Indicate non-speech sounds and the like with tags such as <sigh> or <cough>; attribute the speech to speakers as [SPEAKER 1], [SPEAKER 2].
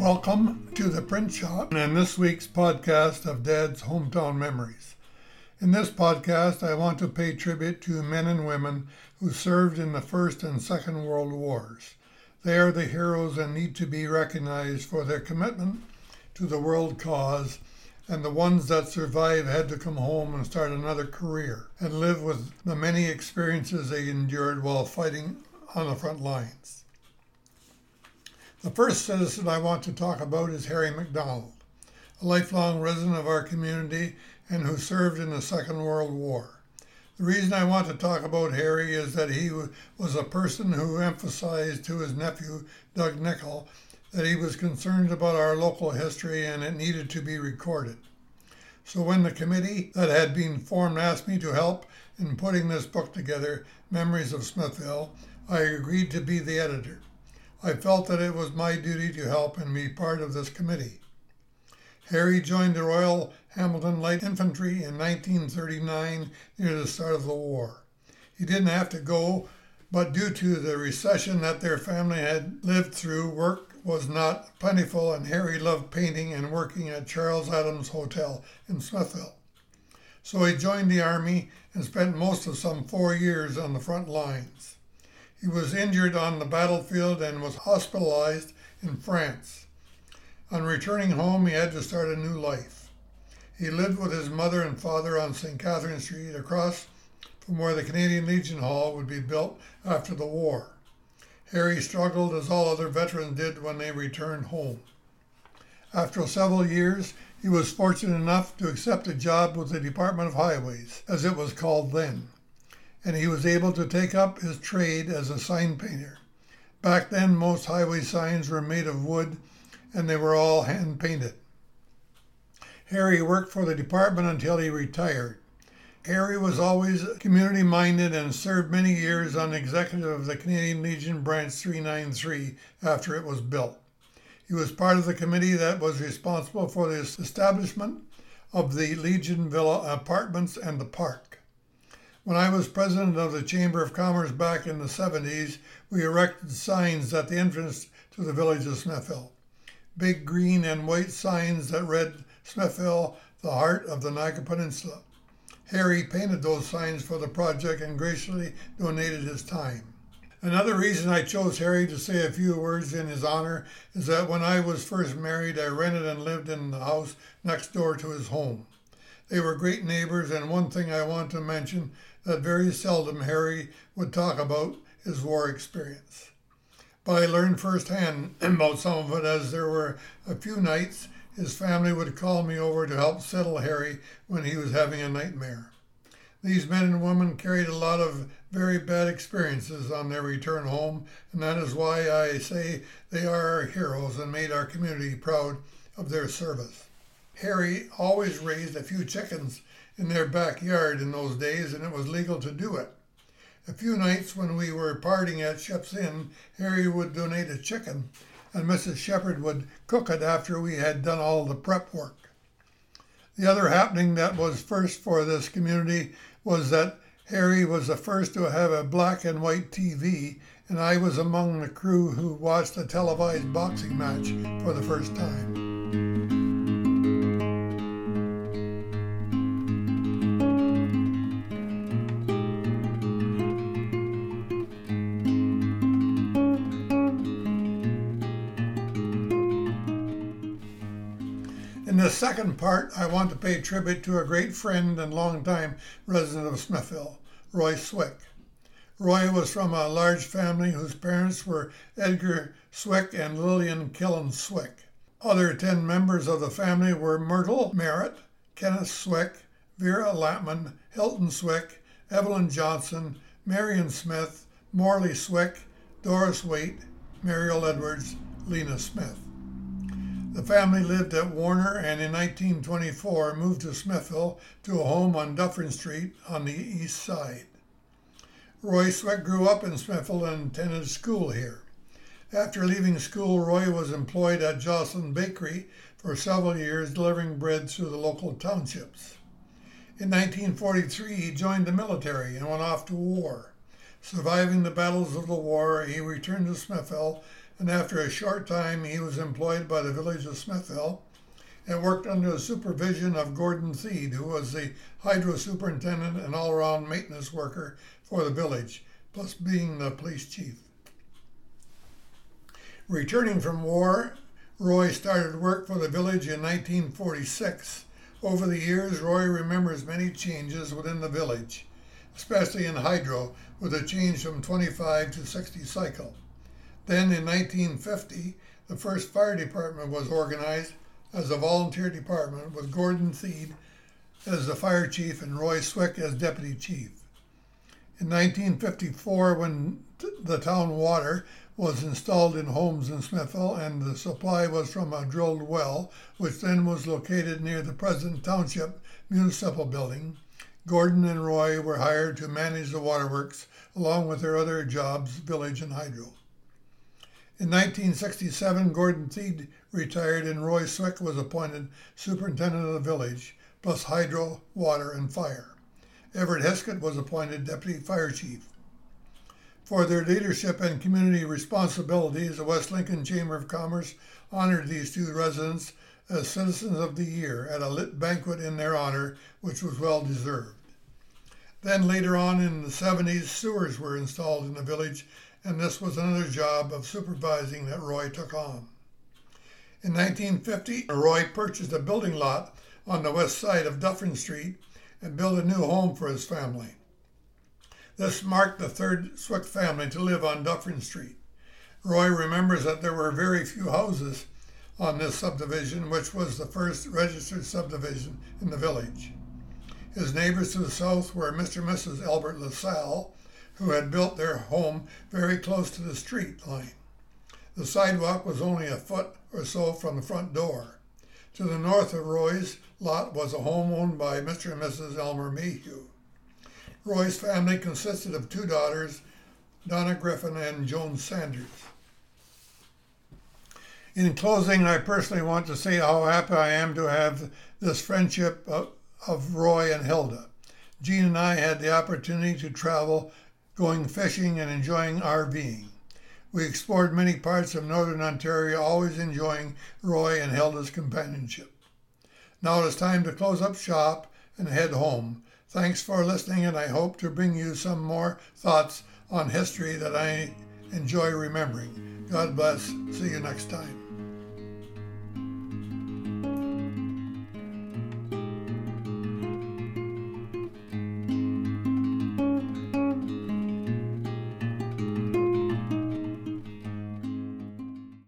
[SPEAKER 1] Welcome to the print shop and this week's podcast of Dad's Hometown Memories. In this podcast, I want to pay tribute to men and women who served in the First and Second World Wars. They are the heroes and need to be recognized for their commitment to the world cause, and the ones that survive had to come home and start another career and live with the many experiences they endured while fighting on the front lines. The first citizen I want to talk about is Harry MacDonald, a lifelong resident of our community and who served in the Second World War. The reason I want to talk about Harry is that he was a person who emphasized to his nephew, Doug Nickel, that he was concerned about our local history and it needed to be recorded. So when the committee that had been formed asked me to help in putting this book together, Memories of Smithville, I agreed to be the editor. I felt that it was my duty to help and be part of this committee. Harry joined the Royal Hamilton Light Infantry in 1939 near the start of the war. He didn't have to go, but due to the recession that their family had lived through, work was not plentiful, and Harry loved painting and working at Charles Adams Hotel in Smithville. So he joined the Army and spent most of some four years on the front lines. He was injured on the battlefield and was hospitalized in France. On returning home, he had to start a new life. He lived with his mother and father on St. Catherine Street, across from where the Canadian Legion Hall would be built after the war. Harry struggled as all other veterans did when they returned home. After several years, he was fortunate enough to accept a job with the Department of Highways, as it was called then, and he was able to take up his trade as a sign painter. Back then, most highway signs were made of wood and they were all hand painted. Harry worked for the department until he retired. Harry was always community minded and served many years on the executive of the Canadian Legion Branch 393 after it was built. He was part of the committee that was responsible for the establishment of the Legion Villa apartments and the park. When I was president of the Chamber of Commerce back in the 70s, we erected signs at the entrance to the village of Smithville. Big green and white signs that read Smithville, the heart of the Niagara Peninsula. Harry painted those signs for the project and graciously donated his time. Another reason I chose Harry to say a few words in his honor is that when I was first married, I rented and lived in the house next door to his home. They were great neighbors, and one thing I want to mention that very seldom Harry would talk about is war experience. But I learned firsthand <clears throat> about some of it as there were a few nights his family would call me over to help settle Harry when he was having a nightmare. These men and women carried a lot of very bad experiences on their return home, and that is why I say they are our heroes and made our community proud of their service. Harry always raised a few chickens in their backyard in those days, and it was legal to do it. A few nights when we were partying at Shep's Inn, Harry would donate a chicken and Mrs. Shepherd would cook it after we had done all the prep work. The other happening that was first for this community was that Harry was the first to have a black and white TV, and I was among the crew who watched a televised boxing match for the first time. The second part, I want to pay tribute to a great friend and longtime resident of Smithville, Roy Swick. Roy was from a large family whose parents were Edgar Swick and Lillian Killen Swick. Other ten members of the family were Myrtle Merritt, Kenneth Swick, Vera Lapman, Hilton Swick, Evelyn Johnson, Marion Smith, Morley Swick, Doris Waite, Mariel Edwards, Lena Smith. The family lived at Warner and in 1924 moved to Smithville to a home on Dufferin Street on the east side. Roy Swick grew up in Smithville and attended school here. After leaving school, Roy was employed at Jocelyn Bakery for several years, delivering bread through the local townships. In 1943, he joined the military and went off to war. Surviving the battles of the war, he returned to Smithville and after a short time he was employed by the village of Smithville and worked under the supervision of Gordon Theed, who was the hydro superintendent and all around maintenance worker for the village, plus being the police chief. Returning from war, Roy started work for the village in 1946. Over the years, Roy remembers many changes within the village, especially in hydro, with a change from 25 to 60 cycle. Then in 1950, the first fire department was organized as a volunteer department with Gordon Theed as the fire chief and Roy Swick as deputy chief. In 1954, when the town water was installed in homes in Smithville and the supply was from a drilled well, which then was located near the present township municipal building, Gordon and Roy were hired to manage the waterworks along with their other jobs, village and hydro. In 1967, Gordon Theed retired and Roy Swick was appointed superintendent of the village, plus hydro, water, and fire. Everett Heskett was appointed deputy fire chief. For their leadership and community responsibilities, the West Lincoln Chamber of Commerce honored these two residents as Citizens of the Year at a lit banquet in their honor, which was well deserved. Then later on in the 70s, sewers were installed in the village and this was another job of supervising that Roy took on. In 1950, Roy purchased a building lot on the west side of Dufferin Street and built a new home for his family. This marked the third Swick family to live on Dufferin Street. Roy remembers that there were very few houses on this subdivision, which was the first registered subdivision in the village. His neighbors to the south were Mr. and Mrs. Albert LaSalle who had built their home very close to the street line. The sidewalk was only a foot or so from the front door. To the north of Roy's lot was a home owned by Mr. and Mrs. Elmer Mayhew. Roy's family consisted of two daughters, Donna Griffin and Joan Sanders. In closing, I personally want to say how happy I am to have this friendship of, of Roy and Hilda. Jean and I had the opportunity to travel going fishing and enjoying RVing. We explored many parts of northern Ontario, always enjoying Roy and Hilda's companionship. Now it is time to close up shop and head home. Thanks for listening, and I hope to bring you some more thoughts on history that I enjoy remembering. God bless. See you next time.